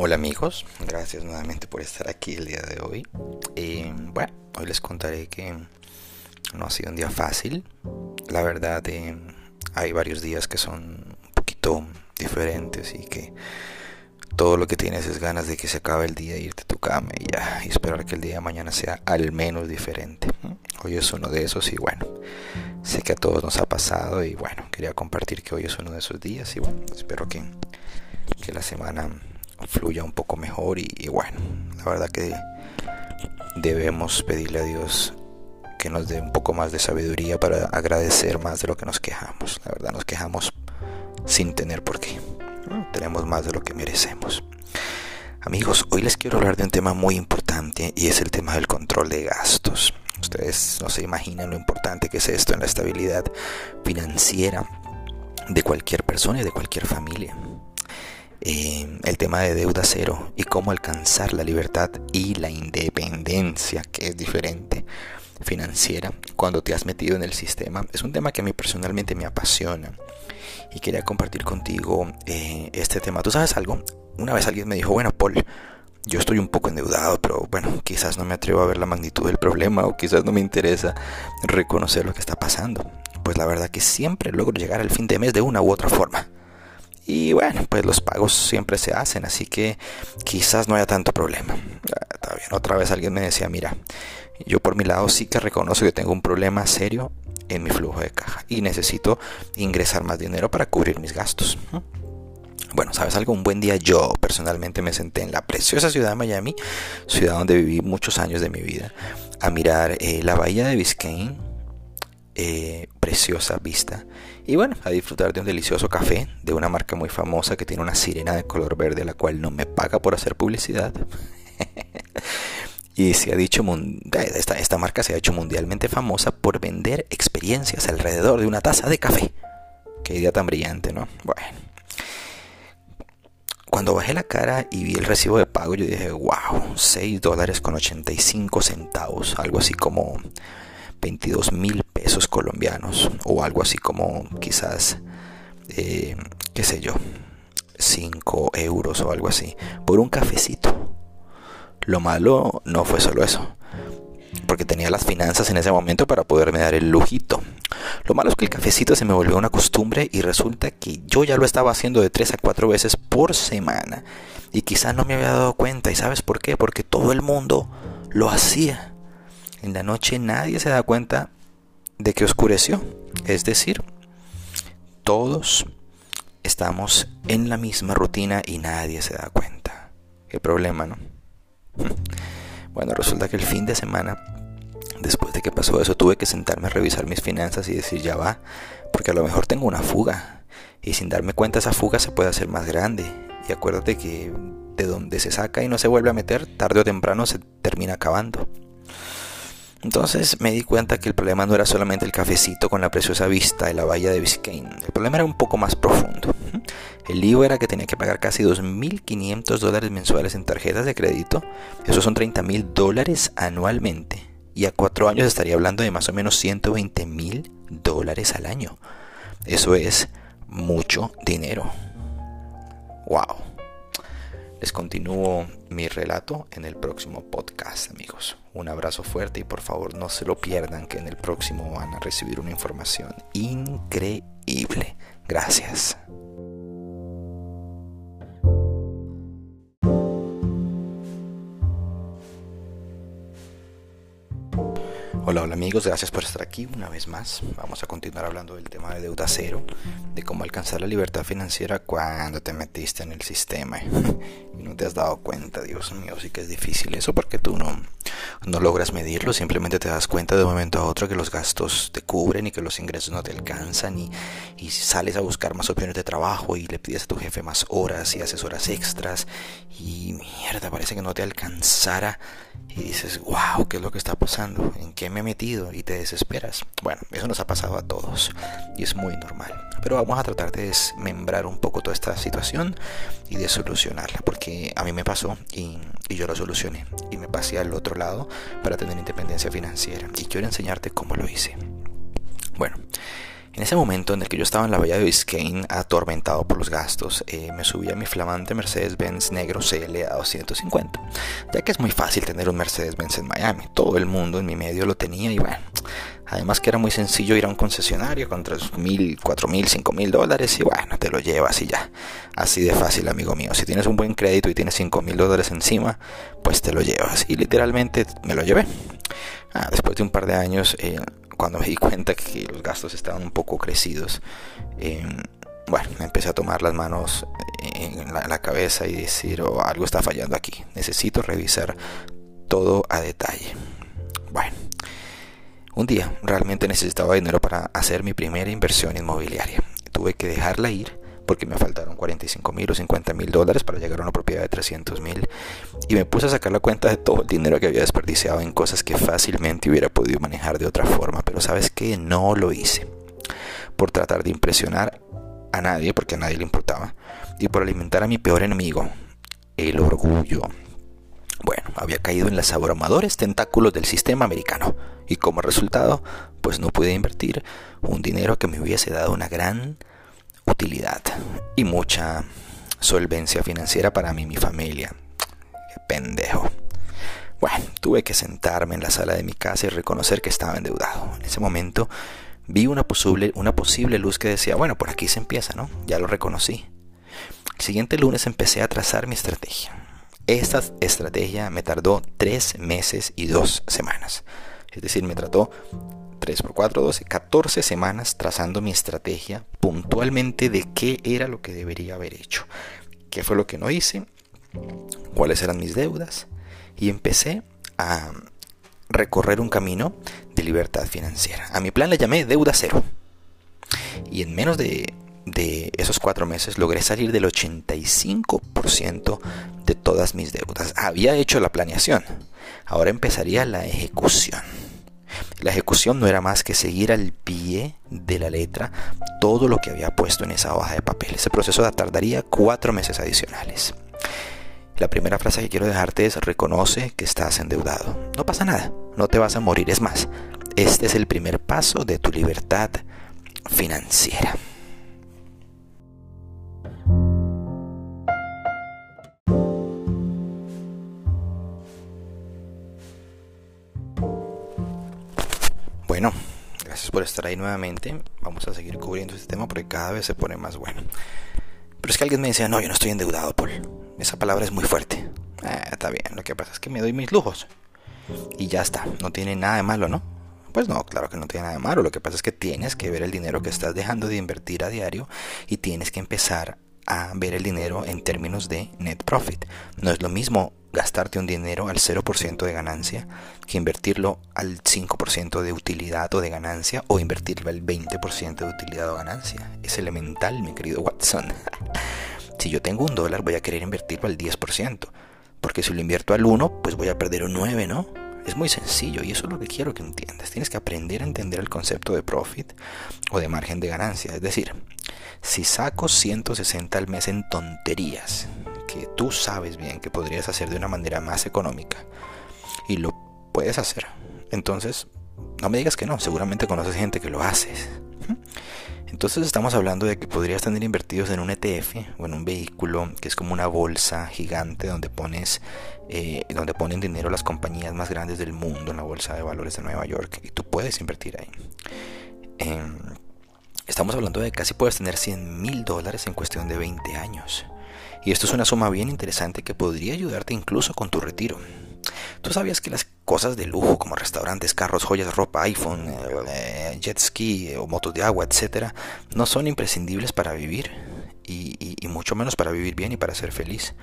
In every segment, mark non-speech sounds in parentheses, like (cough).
Hola amigos, gracias nuevamente por estar aquí el día de hoy. Eh, bueno, hoy les contaré que no ha sido un día fácil. La verdad, eh, hay varios días que son un poquito diferentes y que todo lo que tienes es ganas de que se acabe el día irte a tu cama y ya, y esperar que el día de mañana sea al menos diferente. Hoy es uno de esos y bueno, sé que a todos nos ha pasado y bueno, quería compartir que hoy es uno de esos días y bueno, espero que, que la semana fluya un poco mejor y, bueno, la verdad que debemos pedirle a Dios que nos dé un poco más de sabiduría para agradecer más de lo que nos quejamos. La verdad nos quejamos sin tener por qué. Tenemos más de lo que merecemos. Amigos, hoy les quiero hablar de un tema muy importante y es el tema del control de gastos. Ustedes no se imaginan lo importante que es esto en la estabilidad financiera de cualquier persona y de cualquier familia. Eh, el tema de deuda cero y cómo alcanzar la libertad y la independencia, que es diferente financiera cuando te has metido en el sistema, es un tema que a mí personalmente me apasiona y quería compartir contigo eh, este tema. ¿Tú sabes algo? Una vez alguien me dijo, bueno, Paul, yo estoy un poco endeudado, pero bueno, quizás no me atrevo a ver la magnitud del problema o quizás no me interesa reconocer lo que está pasando. Pues la verdad que siempre logro llegar al fin de mes de una u otra forma. Y bueno, pues los pagos siempre se hacen, así que quizás no haya tanto problema. Bien, otra vez alguien me decía, mira, yo por mi lado sí que reconozco que tengo un problema serio en mi flujo de caja y necesito ingresar más dinero para cubrir mis gastos. Bueno, ¿sabes algo? Un buen día yo personalmente me senté en la preciosa ciudad de Miami, ciudad donde viví muchos años de mi vida, a mirar eh, la bahía de Biscayne, eh, preciosa vista, y bueno, a disfrutar de un delicioso café de una marca muy famosa que tiene una sirena de color verde, la cual no me paga por hacer publicidad. (laughs) y se ha dicho, esta, esta marca se ha hecho mundialmente famosa por vender experiencias alrededor de una taza de café. Qué idea tan brillante, ¿no? Bueno. Cuando bajé la cara y vi el recibo de pago, yo dije, wow, 6 dólares con 85 centavos, algo así como 22 mil pesos colombianos o algo así como quizás, eh, qué sé yo, 5 euros o algo así, por un cafecito. Lo malo no fue solo eso, porque tenía las finanzas en ese momento para poderme dar el lujito. Lo malo es que el cafecito se me volvió una costumbre y resulta que yo ya lo estaba haciendo de 3 a 4 veces por semana y quizás no me había dado cuenta. ¿Y sabes por qué? Porque todo el mundo lo hacía. En la noche nadie se da cuenta de que oscureció. Es decir, todos estamos en la misma rutina y nadie se da cuenta. Qué problema, ¿no? (laughs) Bueno, resulta que el fin de semana, después de que pasó eso, tuve que sentarme a revisar mis finanzas y decir, ya va, porque a lo mejor tengo una fuga. Y sin darme cuenta esa fuga se puede hacer más grande. Y acuérdate que de donde se saca y no se vuelve a meter, tarde o temprano se termina acabando. Entonces me di cuenta que el problema no era solamente el cafecito con la preciosa vista de la bahía de Biscayne. El problema era un poco más profundo. El lío era que tenía que pagar casi 2.500 dólares mensuales en tarjetas de crédito. Esos son 30.000 dólares anualmente. Y a cuatro años estaría hablando de más o menos 120.000 dólares al año. Eso es mucho dinero. ¡Wow! Les continúo mi relato en el próximo podcast, amigos. Un abrazo fuerte y por favor no se lo pierdan que en el próximo van a recibir una información increíble. Gracias. Hola, hola amigos, gracias por estar aquí una vez más. Vamos a continuar hablando del tema de deuda cero, de cómo alcanzar la libertad financiera cuando te metiste en el sistema (laughs) y no te has dado cuenta, Dios mío, sí que es difícil eso porque tú no, no logras medirlo, simplemente te das cuenta de un momento a otro que los gastos te cubren y que los ingresos no te alcanzan y, y sales a buscar más opciones de trabajo y le pides a tu jefe más horas y haces horas extras y mierda, parece que no te alcanzara y dices, wow, ¿qué es lo que está pasando? ¿En qué me he metido? Y te desesperas. Bueno, eso nos ha pasado a todos y es muy normal. Pero vamos a tratar de desmembrar un poco toda esta situación y de solucionarla, porque a mí me pasó y, y yo lo solucioné y me pasé al otro lado para tener independencia financiera y quiero enseñarte cómo lo hice. Bueno, En ese momento en el que yo estaba en la bahía de Biscayne, atormentado por los gastos, eh, me subí a mi flamante Mercedes-Benz negro CLA 250, ya que es muy fácil tener un Mercedes-Benz en Miami. Todo el mundo en mi medio lo tenía y bueno, además que era muy sencillo ir a un concesionario con 3 mil, 4 mil, 5 mil dólares y bueno, te lo llevas y ya. Así de fácil, amigo mío. Si tienes un buen crédito y tienes 5 mil dólares encima, pues te lo llevas. Y literalmente me lo llevé. Ah, después de un par de años, eh, cuando me di cuenta que los gastos estaban un poco crecidos, em, bueno, me empecé a tomar las manos en la, cabeza y decir, oh, algo está fallando aquí, necesito revisar todo a detalle. Bueno, un día realmente necesitaba dinero para hacer mi primera inversión inmobiliaria. Tuve que dejarla ir porque me faltaron 45 mil o 50 mil dólares para llegar a una propiedad de 300 mil y me puse a sacar la cuenta de todo el dinero que había desperdiciado en cosas que fácilmente hubiera podido manejar de otra forma, pero sabes que no lo hice por tratar de impresionar a nadie, porque a nadie le importaba, y por alimentar a mi peor enemigo, el orgullo. Bueno, había caído en los abrumadores tentáculos del sistema americano y como resultado, pues no pude invertir un dinero que me hubiese dado una gran utilidad y mucha solvencia financiera para mí y mi familia. Qué pendejo. Bueno, tuve que sentarme en la sala de mi casa y reconocer que estaba endeudado. En ese momento vi una posible, una posible luz que decía, bueno, por aquí se empieza, ¿no? Ya lo reconocí. El siguiente lunes empecé a trazar mi estrategia. Esta estrategia me tardó tres meses y dos semanas. Es decir, me trató 3 por 4, 12, 14 semanas trazando mi estrategia puntualmente de qué era lo que debería haber hecho, qué fue lo que no hice, cuáles eran mis deudas y empecé a recorrer un camino de libertad financiera. A mi plan le llamé deuda cero. Y en menos de, de esos cuatro meses logré salir del 85% de todas mis deudas. Había hecho la planeación. Ahora empezaría la ejecución. La ejecución no era más que seguir al pie de la letra todo lo que había puesto en esa hoja de papel. Ese proceso tardaría cuatro meses adicionales. La primera frase que quiero dejarte es reconoce que estás endeudado. No pasa nada, no te vas a morir. Es más, este es el primer paso de tu libertad financiera. Bueno, gracias por estar ahí nuevamente. Vamos a seguir cubriendo este tema porque cada vez se pone más bueno. Pero es que alguien me decía, no, yo no estoy endeudado, Paul. Esa palabra es muy fuerte. Ah, está bien, lo que pasa es que me doy mis lujos. Y ya está, no tiene nada de malo, ¿no? Pues no, claro que no tiene nada de malo. Lo que pasa es que tienes que ver el dinero que estás dejando de invertir a diario y tienes que empezar a ver el dinero en términos de net profit. No es lo mismo gastarte un dinero al 0% de ganancia que invertirlo al 5% de utilidad o de ganancia o invertirlo al 20% de utilidad o ganancia. Es elemental, mi querido Watson. (laughs) si yo tengo un dólar voy a querer invertirlo al 10%, porque si lo invierto al 1, pues voy a perder un 9, ¿no? Es muy sencillo y eso es lo que quiero que entiendas. Tienes que aprender a entender el concepto de profit o de margen de ganancia. Es decir, si saco 160 al mes en tonterías, que tú sabes bien que podrías hacer de una manera más económica y lo puedes hacer, entonces no me digas que no, seguramente conoces gente que lo hace. Entonces estamos hablando de que podrías tener invertidos en un ETF o en un vehículo que es como una bolsa gigante donde pones eh, donde ponen dinero las compañías más grandes del mundo en la bolsa de valores de Nueva York y tú puedes invertir ahí. Em, estamos hablando de que casi puedes tener 100 mil dólares en cuestión de 20 años. Y esto es una suma bien interesante que podría ayudarte incluso con tu retiro. ¿Tú sabías que las cosas de lujo como restaurantes, carros, joyas, ropa, iPhone, eh, jet ski o motos de agua, etcétera, no son imprescindibles para vivir? Y, mucho menos para vivir bien y para ser feliz.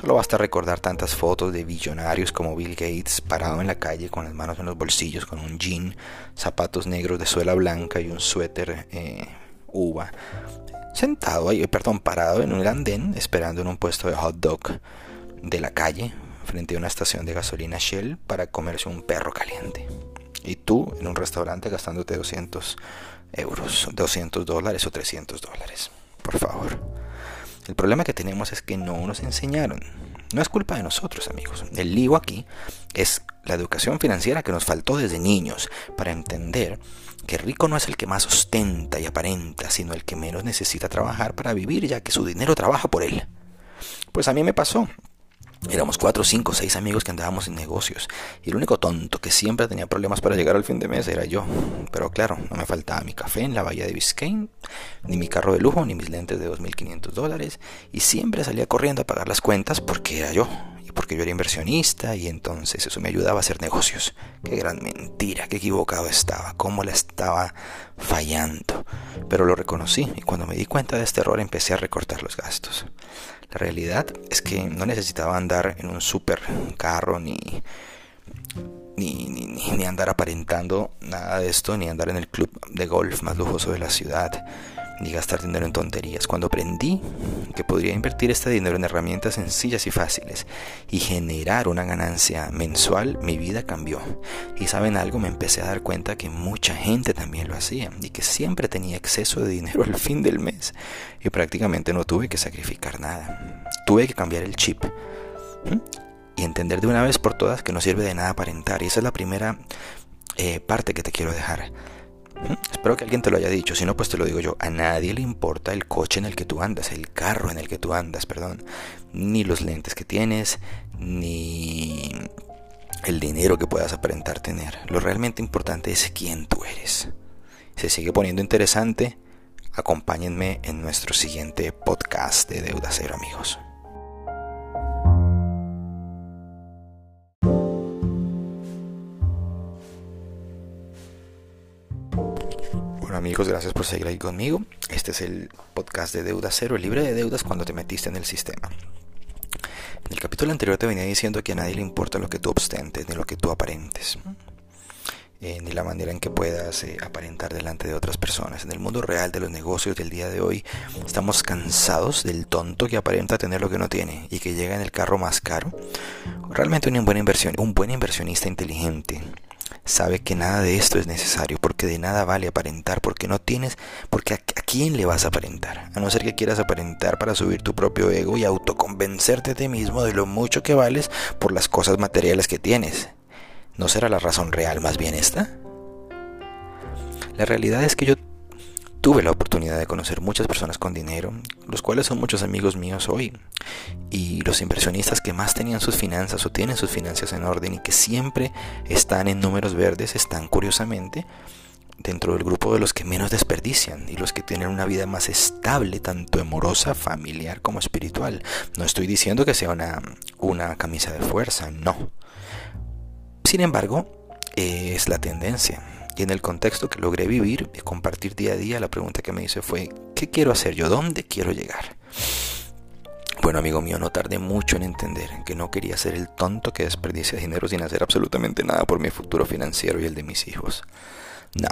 Solo basta recordar tantas fotos de billonarios como Bill Gates parado en la calle con las manos en los bolsillos, con un jean, zapatos negros de suela blanca y un suéter eh, uva, sentado ahí, perdón, parado en un andén esperando en un puesto de hot dog de la calle frente a una estación de gasolina Shell para comerse un perro caliente. Y tú en un restaurante gastándote 200 euros, 200 dólares o 300 dólares. Por favor. El problema que tenemos es que no nos enseñaron. No es culpa de nosotros, amigos. El lío aquí es la educación financiera que nos faltó desde niños para entender que rico no es el que más ostenta y aparenta, sino el que menos necesita trabajar para vivir, ya que su dinero trabaja por él. Pues a mí me pasó. Éramos cuatro, cinco, seis amigos que andábamos en negocios. Y el único tonto que siempre tenía problemas para llegar al fin de mes era yo. Pero claro, no me faltaba mi café en la bahía de Biscayne, ni mi carro de lujo, ni mis lentes de 2.500 dólares. Y siempre salía corriendo a pagar las cuentas porque era yo. Y porque yo era inversionista y entonces eso me ayudaba a hacer negocios. Qué gran mentira, qué equivocado estaba, cómo la estaba fallando. Pero lo reconocí y cuando me di cuenta de este error empecé a recortar los gastos. La realidad es que no necesitaba andar en un super carro ni, ni, ni, ni, andar aparentando nada de esto, ni andar en el club de golf más lujoso de la ciudad ni gastar dinero en tonterías. Cuando aprendí que podría invertir este dinero en herramientas sencillas y fáciles y generar una ganancia mensual, mi vida cambió. Y saben algo, me empecé a dar cuenta que mucha gente también lo hacía y que siempre tenía exceso de dinero al fin del mes y prácticamente no tuve que sacrificar nada. Tuve que cambiar el chip y entender de una vez por todas que no sirve de nada aparentar. Y esa es la primera eh, parte que te quiero dejar Espero que alguien te lo haya dicho, si no, pues te lo digo yo. A nadie le importa el coche en el que tú andas, el carro en el que tú andas, perdón. Ni los lentes que tienes, ni el dinero que puedas aparentar tener. Lo realmente importante es quién tú eres. Se sigue poniendo interesante. Acompáñenme en nuestro siguiente podcast de Deuda Cero, amigos. Amigos, gracias por seguir ahí conmigo. Este es el podcast de Deuda Cero, el libre de deudas cuando te metiste en el sistema. En el capítulo anterior te venía diciendo que a nadie le importa lo que tú ostentes, ni lo que tú aparentes, eh, ni la manera en que puedas eh, aparentar delante de otras personas. En el mundo real de los negocios del día de hoy, estamos cansados del tonto que aparenta tener lo que no tiene y que llega en el carro más caro. Realmente una buena inversión, un buen inversionista inteligente sabe que nada de esto es necesario, porque de nada vale aparentar, porque no tienes, porque a, quién le vas a aparentar, a no ser que quieras aparentar para subir tu propio ego y autoconvencerte a ti mismo de lo mucho que vales por las cosas materiales que tienes. ¿No será la razón real más bien esta? La realidad es que yo tuve la oportunidad de conocer muchas personas con dinero, los cuales son muchos amigos míos hoy, y los inversionistas que más tenían sus finanzas o tienen sus finanzas en orden y que siempre están en números verdes, están curiosamente dentro del grupo de los que menos desperdician y los que tienen una vida más estable, tanto amorosa, familiar como espiritual. No estoy diciendo que sea una, una camisa de fuerza, no. Sin embargo, es la tendencia y en el contexto que logré vivir y compartir día a día, la pregunta que me hice fue, ¿qué quiero hacer yo? ¿Dónde quiero llegar? Bueno, amigo mío, no tardé mucho en entender que no quería ser el tonto que desperdicia dinero sin hacer absolutamente nada por mi futuro financiero y el de mis hijos. No,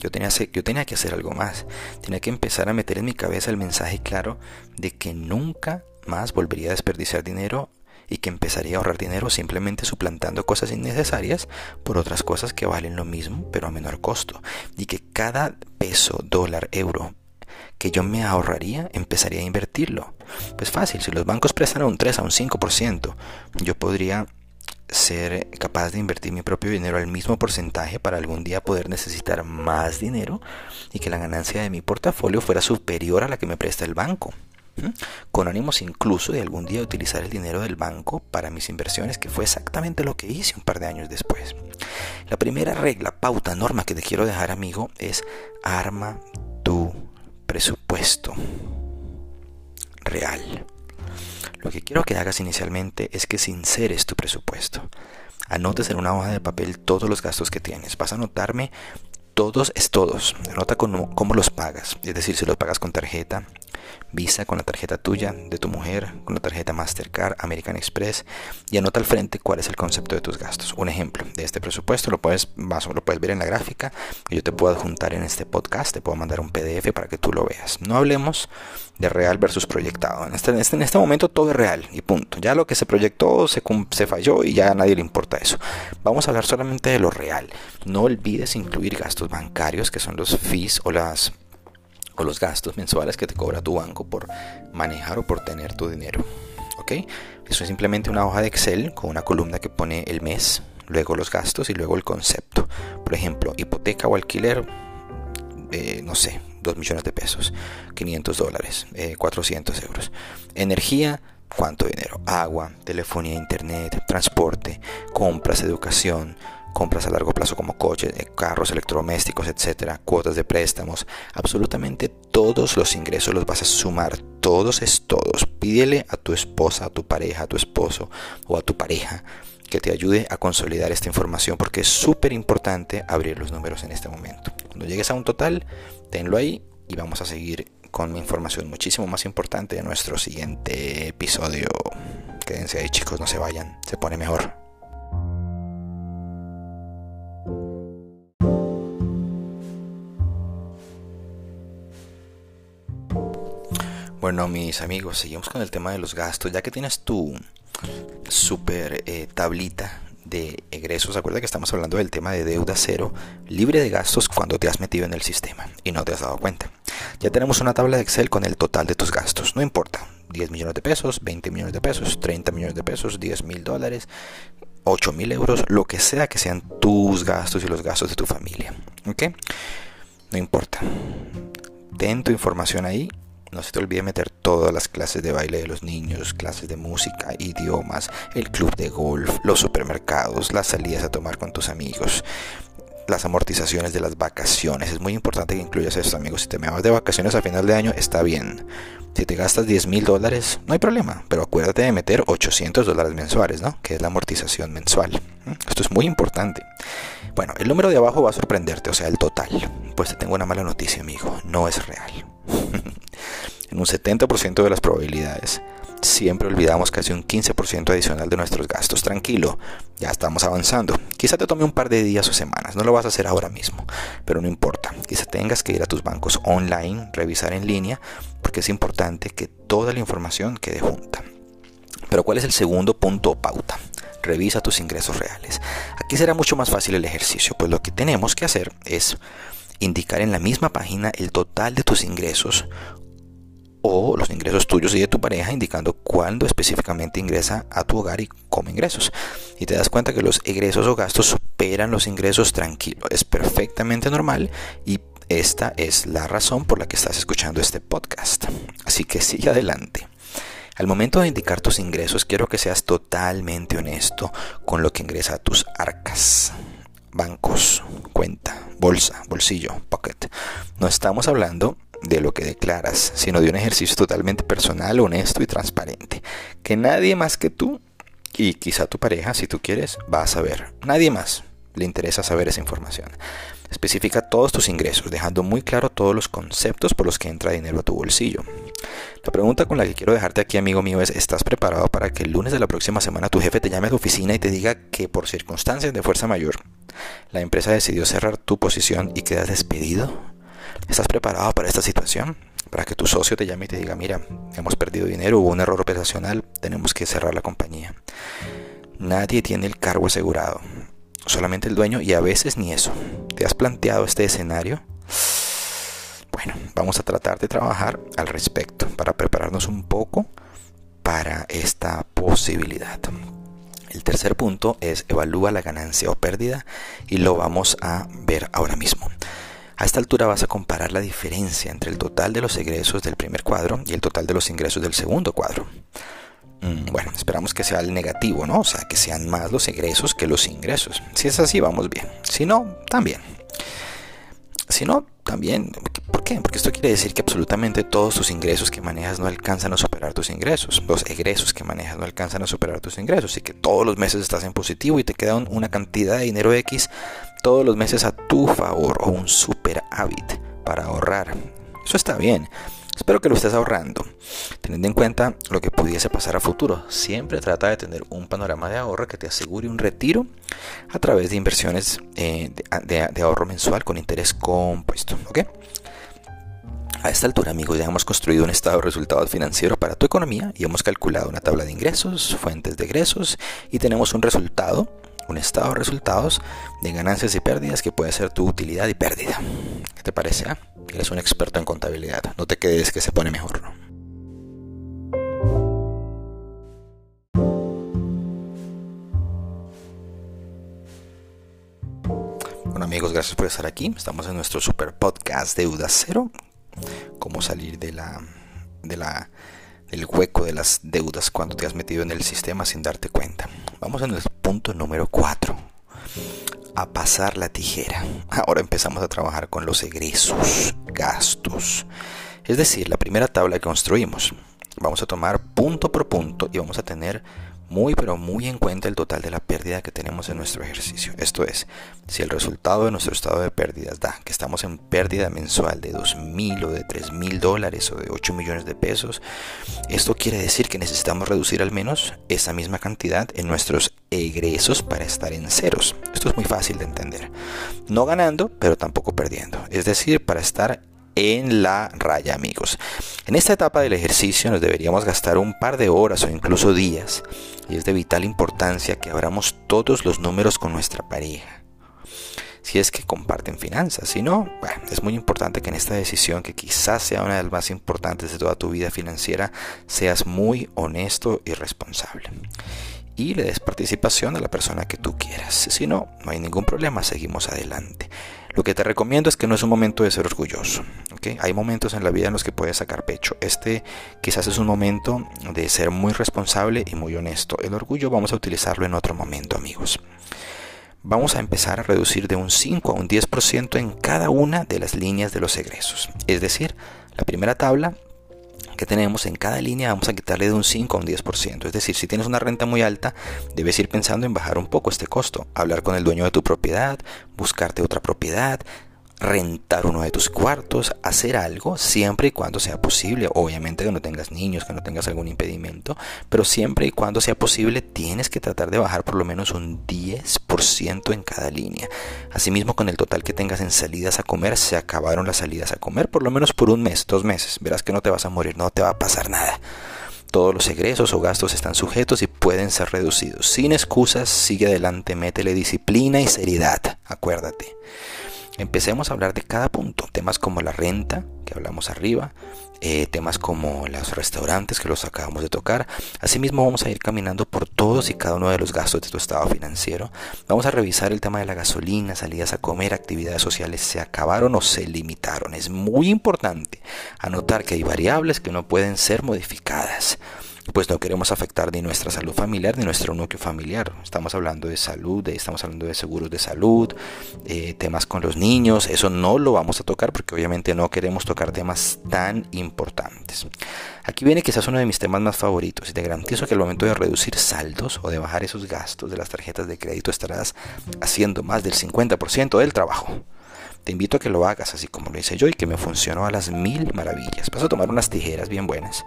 yo tenía, yo tenía que hacer algo más. Tenía que empezar a meter en mi cabeza el mensaje claro de que nunca más volvería a desperdiciar dinero y que empezaría a ahorrar dinero simplemente suplantando cosas innecesarias por otras cosas que valen lo mismo pero a menor costo y que cada peso, dólar, euro que yo me ahorraría empezaría a invertirlo. Pues fácil, si los bancos prestan a un 3 a un 5%, yo podría ser capaz de invertir mi propio dinero al mismo porcentaje para algún día poder necesitar más dinero y que la ganancia de mi portafolio fuera superior a la que me presta el banco con ánimos incluso de algún día utilizar el dinero del banco para mis inversiones, que fue exactamente lo que hice un par de años después. La primera regla, pauta, norma que te quiero dejar amigo es arma tu presupuesto real. Lo que quiero que hagas inicialmente es que sinceres tu presupuesto. Anotes en una hoja de papel todos los gastos que tienes. Vas a anotarme todos es todos. Anota cómo, los pagas. Es decir, si los pagas con tarjeta, Visa con la tarjeta tuya, de tu mujer, con la tarjeta Mastercard, American Express y anota al frente cuál es el concepto de tus gastos. Un ejemplo de este presupuesto lo puedes, lo puedes ver en la gráfica yo te puedo adjuntar en este podcast, te puedo mandar un PDF para que tú lo veas. No hablemos de real versus proyectado. En este, en este, este momento todo es real y punto. Ya lo que se proyectó se, se falló y ya a nadie le importa eso. Vamos a hablar solamente de lo real. No olvides incluir gastos bancarios que son los fees o las los gastos mensuales que te cobra tu banco por manejar o por tener tu dinero. ¿Ok? Eso es simplemente una hoja de Excel con una columna que pone el mes, luego los gastos y luego el concepto. Por ejemplo, hipoteca o alquiler, eh, no sé, 2 millones de pesos, 500 dólares, 400 eh, euros. Energía, ¿cuánto dinero? Agua, telefonía, internet, transporte, compras, educación, compras a largo plazo como coches, eh, carros, electrodomésticos, etcétera, cuotas de préstamos, absolutamente todos los ingresos los vas a sumar, todos es todos. Pídele a tu esposa, a tu pareja, a tu esposo o a tu pareja que te ayude a consolidar esta información porque es súper importante abrir los números en este momento. Cuando llegues a un total, tenlo ahí y vamos a seguir con información muchísimo más importante de nuestro siguiente episodio. Quédense ahí chicos, no se vayan, se pone mejor. Bueno, mis amigos, seguimos con el tema de los gastos. Ya que tienes tu super eh, tablita de egresos, acuerda que estamos hablando del tema de deuda cero, libre de gastos cuando te has metido en el sistema y no te has dado cuenta. Ya tenemos una tabla de Excel con el total de tus gastos, no importa, 10 millones de pesos, 20 millones de pesos, 30 millones de pesos, 10 mil dólares, 8 mil euros, lo que sea que sean tus gastos y los gastos de tu familia. ¿Ok? No importa. Ten tu información ahí no se te olvide meter todas las clases de baile de los niños, clases de música, idiomas, el club de golf, los supermercados, las salidas a tomar con tus amigos, las amortizaciones de las vacaciones. Es muy importante que incluyas esto, amigos. Si te me vas de vacaciones a final de año, está bien. Si te gastas 10 mil dólares, no hay problema. Pero acuérdate de meter 800 dólares mensuales, ¿no? Que es la amortización mensual. Esto es muy importante. Bueno, el número de abajo va a sorprenderte, o sea, el total. Pues te tengo una mala noticia, amigo. No es real. (laughs) en un 70% de las probabilidades, siempre olvidamos casi un 15% adicional de nuestros gastos. Tranquilo, ya estamos avanzando. Quizá te tome un par de días o semanas, no lo vas a hacer ahora mismo, pero no importa. Quizá tengas que ir a tus bancos online, revisar en línea, porque es importante que toda la información quede junta. Pero ¿cuál es el segundo punto o pauta? Revisa tus ingresos reales. Aquí será mucho más fácil el ejercicio, pues lo que tenemos que hacer es indicar en la misma página el total de tus ingresos o los ingresos tuyos y de tu pareja indicando cuándo específicamente ingresa a tu hogar y cómo ingresos. Y te das cuenta que los egresos o gastos superan los ingresos tranquilo. Es perfectamente normal y esta es la razón por la que estás escuchando este podcast. Así que sigue adelante. Al momento de indicar tus ingresos, quiero que seas totalmente honesto con lo que ingresa a tus arcas bancos, cuenta, bolsa, bolsillo, pocket. No estamos hablando de lo que declaras, sino de un ejercicio totalmente personal, honesto y transparente, que nadie más que tú y quizá tu pareja, si tú quieres, va a saber. Nadie más le interesa saber esa información. Especifica todos tus ingresos, dejando muy claro todos los conceptos por los que entra dinero a tu bolsillo. La pregunta con la que quiero dejarte aquí, amigo mío, es, ¿estás preparado para que el lunes de la próxima semana tu jefe te llame a la oficina y te diga que por circunstancias de fuerza mayor, la empresa decidió cerrar tu posición y quedas despedido? ¿Estás preparado para esta situación? Para que tu socio te llame y te diga, mira, hemos perdido dinero, hubo un error operacional, tenemos que cerrar la compañía. Nadie tiene el cargo asegurado solamente el dueño y a veces ni eso. ¿Te has planteado este escenario? Bueno, vamos a tratar de trabajar al respecto para prepararnos un poco para esta posibilidad. El tercer punto es evalúa la ganancia o pérdida y lo vamos a ver ahora mismo. A esta altura vas a comparar la diferencia entre el total de los ingresos del primer cuadro y el total de los ingresos del segundo cuadro. Bueno, esperamos que sea el negativo, ¿no? O sea, que sean más los egresos que los ingresos. Si es así, vamos bien. Si no, también. Si no, también. ¿Por qué? Porque esto quiere decir que absolutamente todos tus ingresos que manejas no alcanzan a superar tus ingresos. Los egresos que manejas no alcanzan a superar tus ingresos. Y que todos los meses estás en positivo y te queda una cantidad de dinero X todos los meses a tu favor o un super hábito para ahorrar. Eso está bien. Espero que lo estés ahorrando, teniendo en cuenta lo que pudiese pasar a futuro. Siempre trata de tener un panorama de ahorro que te asegure un retiro a través de inversiones eh, de, ahorro mensual con interés compuesto. A esta altura, amigos, ya hemos construido un estado de resultados financieros para tu economía y hemos calculado una tabla de ingresos, fuentes de egresos y tenemos un resultado un estado de resultados de ganancias y pérdidas que puede ser tu utilidad y pérdida. ¿Qué te parece? Ah? Eres un experto en contabilidad. No te quedes que se pone mejor. gracias por estar aquí. Estamos en nuestro super podcast Deuda Cero. Cómo salir de del hueco de las deudas cuando te has metido en el sistema sin darte cuenta. Vamos en el punto número 4. A pasar la tijera. Ahora empezamos a trabajar con los egresos, gastos. Es decir, la primera tabla que construimos. Vamos a tomar punto por punto y vamos a tener muy pero muy en cuenta el total de la pérdida que tenemos en nuestro ejercicio. Esto es, si el resultado de nuestro estado de pérdidas da que estamos en pérdida mensual de 2.000 o de 3.000 dólares o de 8 millones de pesos, esto quiere decir que necesitamos reducir al menos esa misma cantidad en nuestros egresos para estar en ceros. Esto es muy fácil de entender. No ganando, pero tampoco perdiendo. Es decir, para estar en la raya, amigos. En esta etapa del ejercicio nos deberíamos gastar un par de horas o incluso días y es de vital importancia que abramos todos los números con nuestra pareja. Si es que comparten finanzas, si no, es muy importante que en esta decisión, que quizás sea una de las más importantes de toda tu vida financiera, seas muy honesto y responsable y le des participación a la persona que tú quieras. Si no, no hay ningún problema, seguimos adelante. Lo que te recomiendo es que no es un momento de ser orgulloso. Hay momentos en la vida en los que puedes sacar pecho. Este quizás es un momento de ser muy responsable y muy honesto. El orgullo vamos a utilizarlo en otro momento, amigos. Vamos a empezar a reducir de un 5 a un 10% en cada una de las líneas de los egresos. Es decir, la primera tabla que tenemos en cada línea vamos a quitarle de un 5 a un 10%. Es decir, si tienes una renta muy alta, debes ir pensando en bajar un poco este costo, hablar con el dueño de tu propiedad, buscarte otra propiedad, rentar uno de tus cuartos, hacer algo siempre y cuando sea posible. Obviamente que no tengas niños, que no tengas algún impedimento, pero siempre y cuando sea posible tienes que tratar de bajar por lo menos un 10% en cada línea. Asimismo, con el total que tengas en salidas a comer, se acabaron las salidas a comer por lo menos por un mes, dos meses. Verás que no te vas a morir, no te va a pasar nada. Todos los egresos o gastos están sujetos y pueden ser reducidos. Sin excusas, sigue adelante, métele disciplina y seriedad. Acuérdate. Empecemos a hablar de cada punto, temas como la renta, que hablamos arriba, eh, temas como los restaurantes, que los acabamos de tocar. Asimismo vamos a ir caminando por todos y cada uno de los gastos de tu estado financiero. Vamos a revisar el tema de la gasolina, salidas a comer, actividades sociales, se acabaron o se limitaron. Es muy importante anotar que hay variables que no pueden ser modificadas pues no queremos afectar ni nuestra salud familiar ni nuestro núcleo familiar. Estamos hablando de salud, estamos hablando de seguros de salud, eh, temas con los niños, eso no lo vamos a tocar porque obviamente no queremos tocar temas tan importantes. Aquí viene quizás uno de mis temas más favoritos y te garantizo que al momento de reducir saldos o de bajar esos gastos de las tarjetas de crédito estarás haciendo más del 50% del trabajo. Te invito a que lo hagas así como lo hice yo y que me funcionó a las mil maravillas. Vas a tomar unas tijeras bien buenas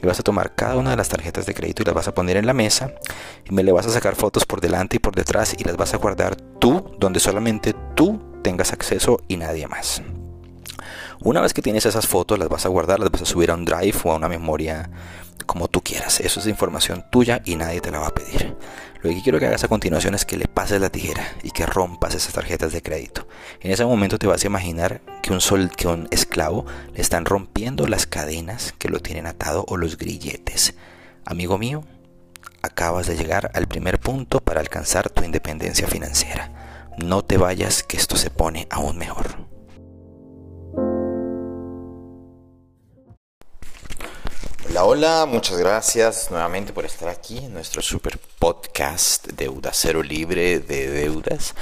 y vas a tomar cada una de las tarjetas de crédito y las vas a poner en la mesa y me le vas a sacar fotos por delante y por detrás y las vas a guardar tú donde solamente tú tengas acceso y nadie más. Una vez que tienes esas fotos, las vas a guardar, las vas a subir a un drive o a una memoria como tú quieras. Eso es información tuya y nadie te la va a pedir. Lo que quiero que hagas a continuación es que le pases la tijera y que rompas esas tarjetas de crédito. En ese momento te vas a imaginar que un, sol, que un esclavo le están rompiendo las cadenas que lo tienen atado o los grilletes. Amigo mío, acabas de llegar al primer punto para alcanzar tu independencia financiera. No te vayas que esto se pone aún mejor. Hola, hola, muchas gracias nuevamente por estar aquí en nuestro super podcast Deuda Cero Libre de Deudas.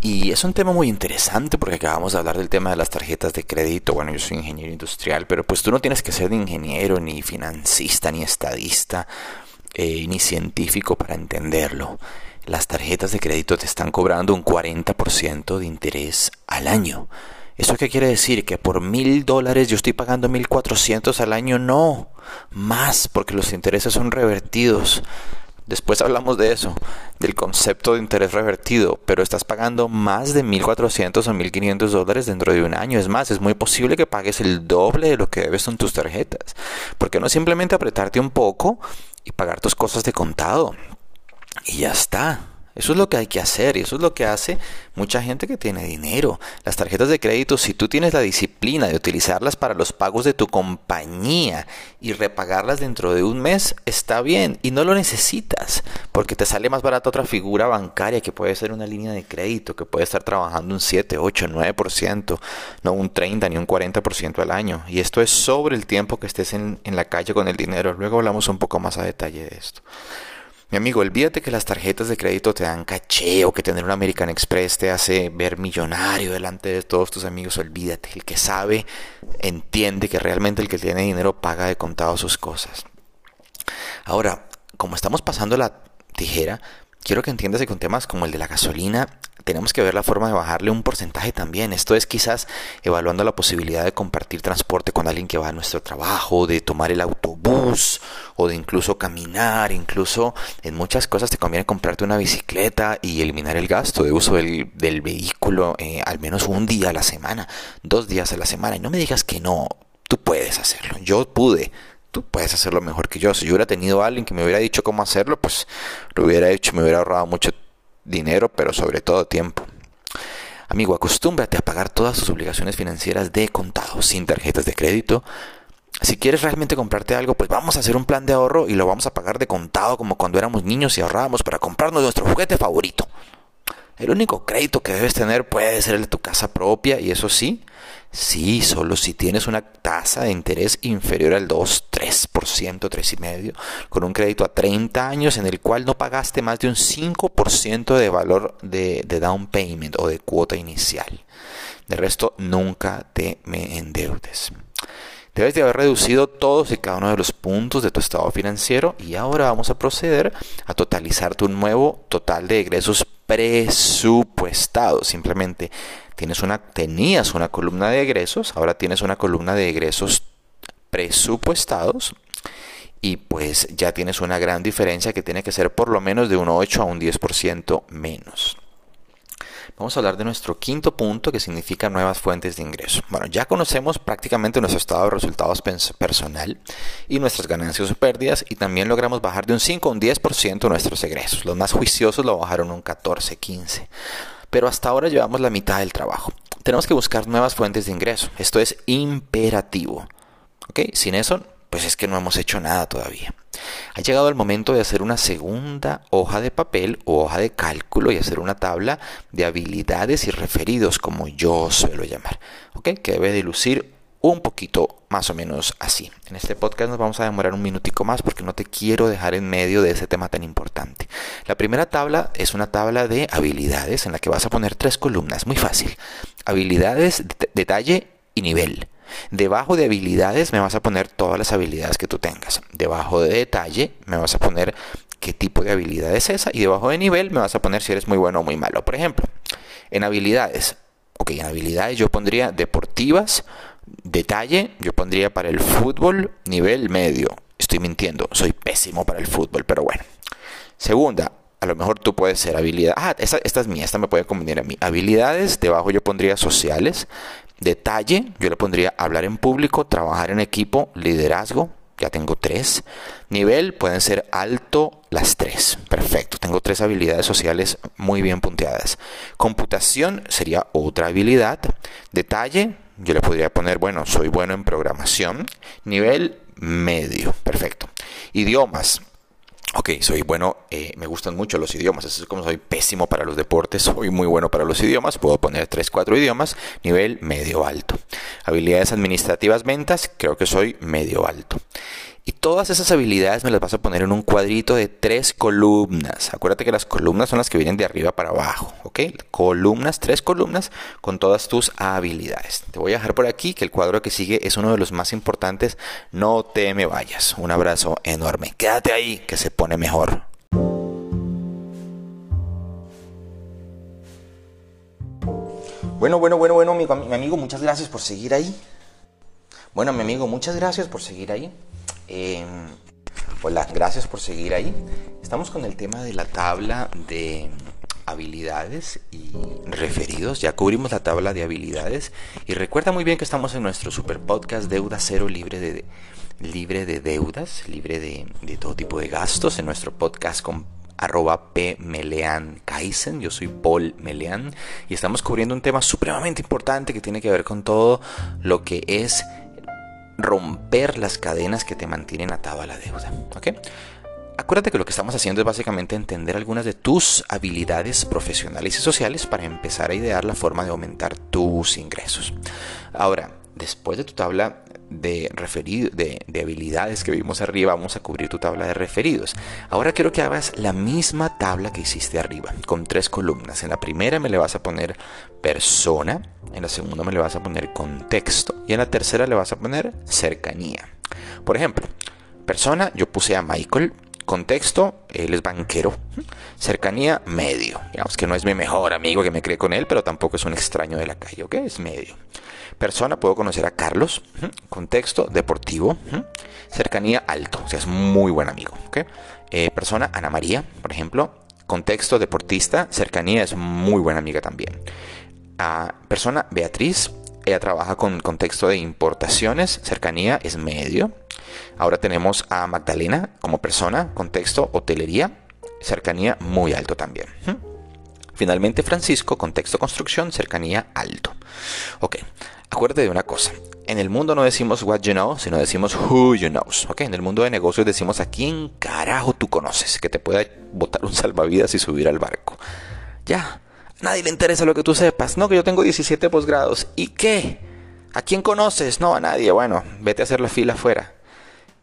Y es un tema muy interesante porque acabamos de hablar del tema de las tarjetas de crédito. Bueno, yo soy ingeniero industrial, pero pues tú no tienes que ser ni ingeniero, ni financista, ni estadista, eh, ni científico para entenderlo. Las tarjetas de crédito te están cobrando un 40% de interés al año. ¿Eso qué quiere decir? ¿Que por mil dólares yo estoy pagando mil cuatrocientos al año? No, más, porque los intereses son revertidos. Después hablamos de eso, del concepto de interés revertido, pero estás pagando más de 1.400 o 1.500 dólares dentro de un año. Es más, es muy posible que pagues el doble de lo que debes en tus tarjetas. ¿Por qué no simplemente apretarte un poco y pagar tus cosas de contado? Y ya está. Eso es lo que hay que hacer y eso es lo que hace mucha gente que tiene dinero. Las tarjetas de crédito, si tú tienes la disciplina de utilizarlas para los pagos de tu compañía y repagarlas dentro de un mes, está bien y no lo necesitas porque te sale más barata otra figura bancaria que puede ser una línea de crédito que puede estar trabajando un 7, 8, 9%, no un 30 ni un 40% al año. Y esto es sobre el tiempo que estés en, en la calle con el dinero. Luego hablamos un poco más a detalle de esto. Mi amigo, olvídate que las tarjetas de crédito te dan caché o que tener un American Express te hace ver millonario delante de todos tus amigos. Olvídate. El que sabe entiende que realmente el que tiene dinero paga de contado sus cosas. Ahora, como estamos pasando la tijera, quiero que entiendas que con temas como el de la gasolina tenemos que ver la forma de bajarle un porcentaje también. Esto es quizás evaluando la posibilidad de compartir transporte con alguien que va a nuestro trabajo, de tomar el autobús o de incluso caminar. Incluso en muchas cosas te conviene comprarte una bicicleta y eliminar el gasto de uso del, vehículo eh, al menos un día a la semana, dos días a la semana. Y no me digas que no, tú puedes hacerlo. Yo pude tú puedes hacerlo mejor que yo. Si yo hubiera tenido a alguien que me hubiera dicho cómo hacerlo, pues lo hubiera hecho, me hubiera ahorrado mucho dinero, pero sobre todo tiempo. Amigo, acostúmbrate a pagar todas tus obligaciones financieras de contado, sin tarjetas de crédito. Si quieres realmente comprarte algo, pues vamos a hacer un plan de ahorro y lo vamos a pagar de contado como cuando éramos niños y ahorrábamos para comprarnos nuestro juguete favorito. El único crédito que debes tener puede ser el de tu casa propia y eso sí, Sí, solo si tienes una tasa de interés inferior al 2, 3%, 3,5%, con un crédito a 30 años en el cual no pagaste más de un 5% de valor de, de, down payment o de cuota inicial. De resto, nunca te me endeudes. Debes de haber reducido todos y cada uno de los puntos de tu estado financiero y ahora vamos a proceder a totalizar tu nuevo total de egresos presupuestados. Simplemente tienes una, tenías una columna de egresos, ahora tienes una columna de egresos presupuestados y pues ya tienes una gran diferencia que tiene que ser por lo menos de un 8 a un 10% menos. Vamos a hablar de nuestro quinto punto que significa nuevas fuentes de ingreso. Bueno, ya conocemos prácticamente nuestro estado de resultados personal y nuestras ganancias o pérdidas y también logramos bajar de un 5 a un 10% nuestros egresos. Los más juiciosos lo bajaron un 14, 15 pero hasta ahora llevamos la mitad del trabajo. Tenemos que buscar nuevas fuentes de ingreso. Esto es imperativo. ¿Ok? Sin eso, pues es que no hemos hecho nada todavía. Ha llegado el momento de hacer una segunda hoja de papel o hoja de cálculo y hacer una tabla de habilidades y referidos, como yo suelo llamar, ¿ok? Que debe de lucir un poquito más o menos así. En este podcast nos vamos a demorar un minutico más porque no te quiero dejar en medio de ese tema tan importante. La primera tabla es una tabla de habilidades en la que vas a poner tres columnas, muy fácil. Habilidades, detalle y nivel. Debajo de habilidades me vas a poner todas las habilidades que tú tengas. Debajo de detalle me vas a poner qué tipo de habilidad es esa. Y debajo de nivel me vas a poner si eres muy bueno o muy malo. Por ejemplo, en habilidades. Ok, en habilidades yo pondría deportivas, Detalle, yo pondría para el fútbol nivel medio. Estoy mintiendo, soy pésimo para el fútbol, pero bueno. Segunda, a lo mejor tú puedes ser habilidad. Ah, esta, es mía, esta me puede convenir a mí. Habilidades, debajo yo pondría sociales. Detalle, yo le pondría hablar en público, trabajar en equipo, liderazgo. Ya tengo tres. Nivel, pueden ser alto las tres. Perfecto, tengo tres habilidades sociales muy bien punteadas. Computación sería otra habilidad. Detalle, yo le podría poner, bueno, soy bueno en programación, nivel medio, perfecto. Idiomas. Ok, soy bueno, eh, me gustan mucho los idiomas, eso es como soy pésimo para los deportes, (laughs) soy muy bueno para los idiomas, puedo poner 3, 4 idiomas, nivel medio alto. Habilidades administrativas, ventas, creo que soy medio alto. Y todas esas habilidades me las vas a poner en un cuadrito de tres columnas. Acuérdate que las columnas son las que vienen de arriba para abajo, ¿ok? Columnas, tres columnas con todas tus habilidades. Te voy a dejar por aquí que el cuadro que sigue es uno de los más importantes. No te me vayas. Un abrazo enorme. Quédate ahí que se pone mejor. Bueno, bueno, bueno, bueno, mi, mi amigo, muchas gracias por seguir ahí. Bueno, mi amigo, muchas gracias por seguir ahí. Em, hola, gracias por seguir ahí. Estamos con el tema de la tabla de habilidades y referidos. Ya cubrimos la tabla de habilidades y recuerda muy bien que estamos en nuestro super podcast Deuda Cero libre de, libre de deudas, libre de, de todo tipo de gastos en nuestro podcast con arroba pmeleankaisen. Yo soy Paul Melean y estamos cubriendo un tema supremamente importante que tiene que ver con todo lo que es romper las cadenas que te mantienen atado a la deuda. ¿ok? Acuérdate que lo que estamos haciendo es básicamente entender algunas de tus habilidades profesionales y sociales para empezar a idear la forma de aumentar tus ingresos. Ahora, después de tu tabla de, de, habilidades que vimos arriba, vamos a cubrir tu tabla de referidos. Ahora quiero que hagas la misma tabla que hiciste arriba, con tres columnas. En la primera me le vas a poner persona, en la segunda me le vas a poner contexto y en la tercera le vas a poner cercanía. Por ejemplo, persona, yo puse a Michael, contexto, él es banquero. Cercanía, medio. Digamos que no es mi mejor amigo que me cree con él, pero tampoco es un extraño de la calle, ¿ok? Es medio. Persona, puedo conocer a Carlos. Contexto, deportivo. Cercanía, alto. O sea, es muy buen amigo. Eh, persona, Ana María, por ejemplo. Contexto, deportista. Cercanía, es muy buena amiga también. Ah, persona, Beatriz. Ella trabaja con contexto de importaciones. Cercanía, es medio. Ahora tenemos a Magdalena como persona, contexto hotelería, cercanía muy alto también. Finalmente Francisco, contexto construcción, cercanía alto. Ok, acuérdate de una cosa. En el mundo no decimos what you know, sino decimos who you know. Ok, en el mundo de negocios decimos a quién carajo tú conoces que te pueda botar un salvavidas y subir al barco. Ya, a nadie le interesa lo que tú sepas. No, que yo tengo 17 posgrados. ¿Y qué? ¿A quién conoces? No, a nadie. Bueno, vete a hacer la fila afuera.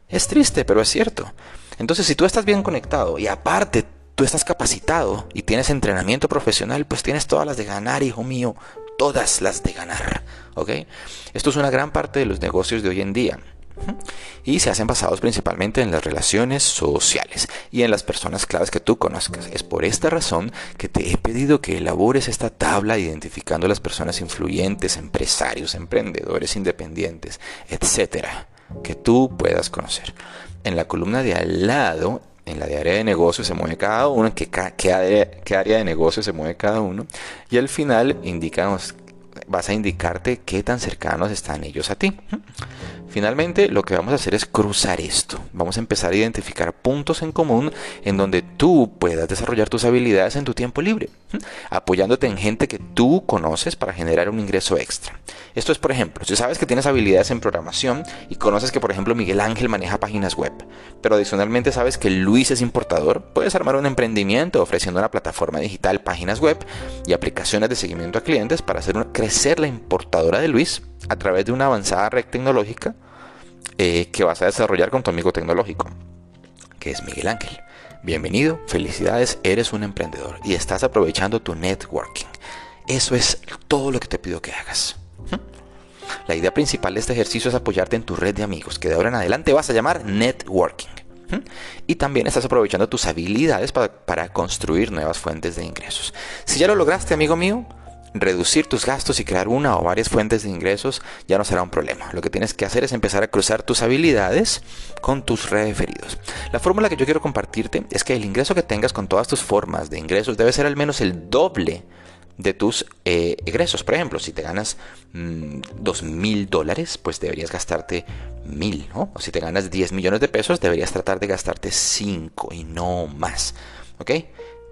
Es triste, pero es cierto. Entonces, si tú estás bien conectado y aparte tú estás capacitado y tienes entrenamiento profesional, pues tienes todas las de ganar, hijo mío, todas las de ganar. ¿Ok? Esto es una gran parte de los negocios de hoy en día. Y se hacen basados principalmente en las relaciones sociales y en las personas claves que tú conozcas. Es por esta razón que te he pedido que elabores esta tabla identificando las personas influyentes, empresarios, emprendedores independientes, etcétera que tú puedas conocer. En la columna de al lado, en la de área de negocio se mueve cada uno, en qué, área, de negocio se mueve cada uno. Y al final indicamos, vas a indicarte qué tan cercanos están ellos a ti. Finalmente, lo que vamos a hacer es cruzar esto. Vamos a empezar a identificar puntos en común en donde tú puedas desarrollar tus habilidades en tu tiempo libre, apoyándote en gente que tú conoces para generar un ingreso extra. Esto es, por ejemplo, si sabes que tienes habilidades en programación y conoces que, por ejemplo, Miguel Ángel maneja páginas web, pero adicionalmente sabes que Luis es importador, puedes armar un emprendimiento ofreciendo una plataforma digital, páginas web y aplicaciones de seguimiento a clientes para hacer crecer la importadora de Luis a través de una avanzada red tecnológica eh, que vas a desarrollar con tu amigo tecnológico, que es Miguel Ángel. Bienvenido, felicidades, eres un emprendedor y estás aprovechando tu networking. Eso es todo lo que te pido que hagas. ¿Mm? La idea principal de este ejercicio es apoyarte en tu red de amigos, que de ahora en adelante vas a llamar networking. ¿Mm? Y también estás aprovechando tus habilidades para construir nuevas fuentes de ingresos. Si ya lo lograste, amigo mío, reducir tus gastos y crear una o varias fuentes de ingresos ya no será un problema. Lo que tienes que hacer es empezar a cruzar tus habilidades con tus referidos. La fórmula que yo quiero compartirte es que el ingreso que tengas con todas tus formas de ingresos debe ser al menos el doble de tus eh, ingresos. Por ejemplo, si te ganas mm, dos mil dólares, pues deberías gastarte mil, ¿no? O si te ganas 10 millones de pesos, deberías tratar de gastarte 5 y no más. ¿Ok?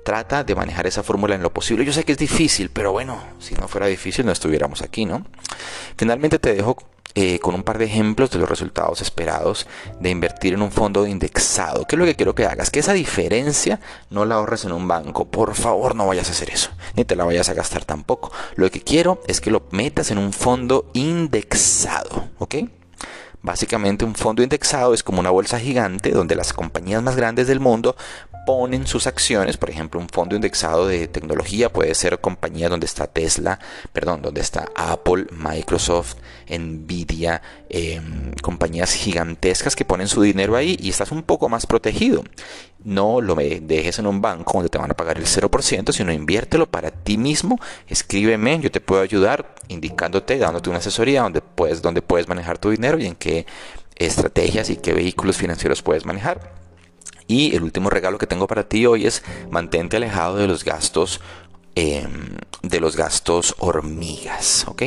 Trata de manejar esa fórmula en lo posible. Yo sé que es difícil, pero bueno, si no fuera difícil no estuviéramos aquí, ¿no? Finalmente te dejo eh, con un par de ejemplos de los resultados esperados de invertir en un fondo indexado. ¿Qué es lo que quiero que hagas? Que esa diferencia no la ahorres en un banco. Por favor, no vayas a hacer eso. Ni te la vayas a gastar tampoco. Lo que quiero es que lo metas en un fondo indexado. ¿Ok? Básicamente un fondo indexado es como una bolsa gigante donde las compañías más grandes del mundo ponen sus acciones, por ejemplo, un fondo indexado de tecnología puede ser compañía donde está Tesla, perdón, donde está Apple, Microsoft, Nvidia, em, compañías gigantescas que ponen su dinero ahí y estás un poco más protegido. No lo dejes en un banco donde te van a pagar el 0%, sino inviértelo para ti mismo. Escríbeme, yo te puedo ayudar indicándote, dándote una asesoría donde puedes, donde puedes manejar tu dinero y en qué estrategias y qué vehículos financieros puedes manejar. Y el último regalo que tengo para ti hoy es mantente alejado de los gastos em, de los gastos hormigas, ¿ok?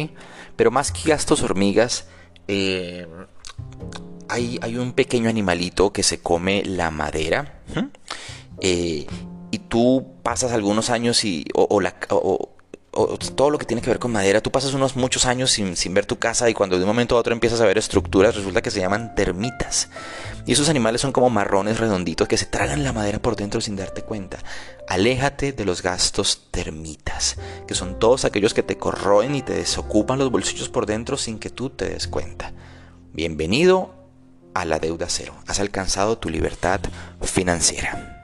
Pero más que gastos hormigas, em, hay, hay, un pequeño animalito que se come la madera. Eh, y tú pasas algunos años y, o, la, todo lo que tiene que ver con madera, tú pasas unos muchos años sin, sin, ver tu casa y cuando de un momento a otro empiezas a ver estructuras, resulta que se llaman termitas. Y esos animales son como marrones redonditos que se tragan la madera por dentro sin darte cuenta. Aléjate de los gastos termitas, que son todos aquellos que te corroen y te desocupan los bolsillos por dentro sin que tú te des cuenta. Bienvenido a la deuda cero. Has alcanzado tu libertad financiera.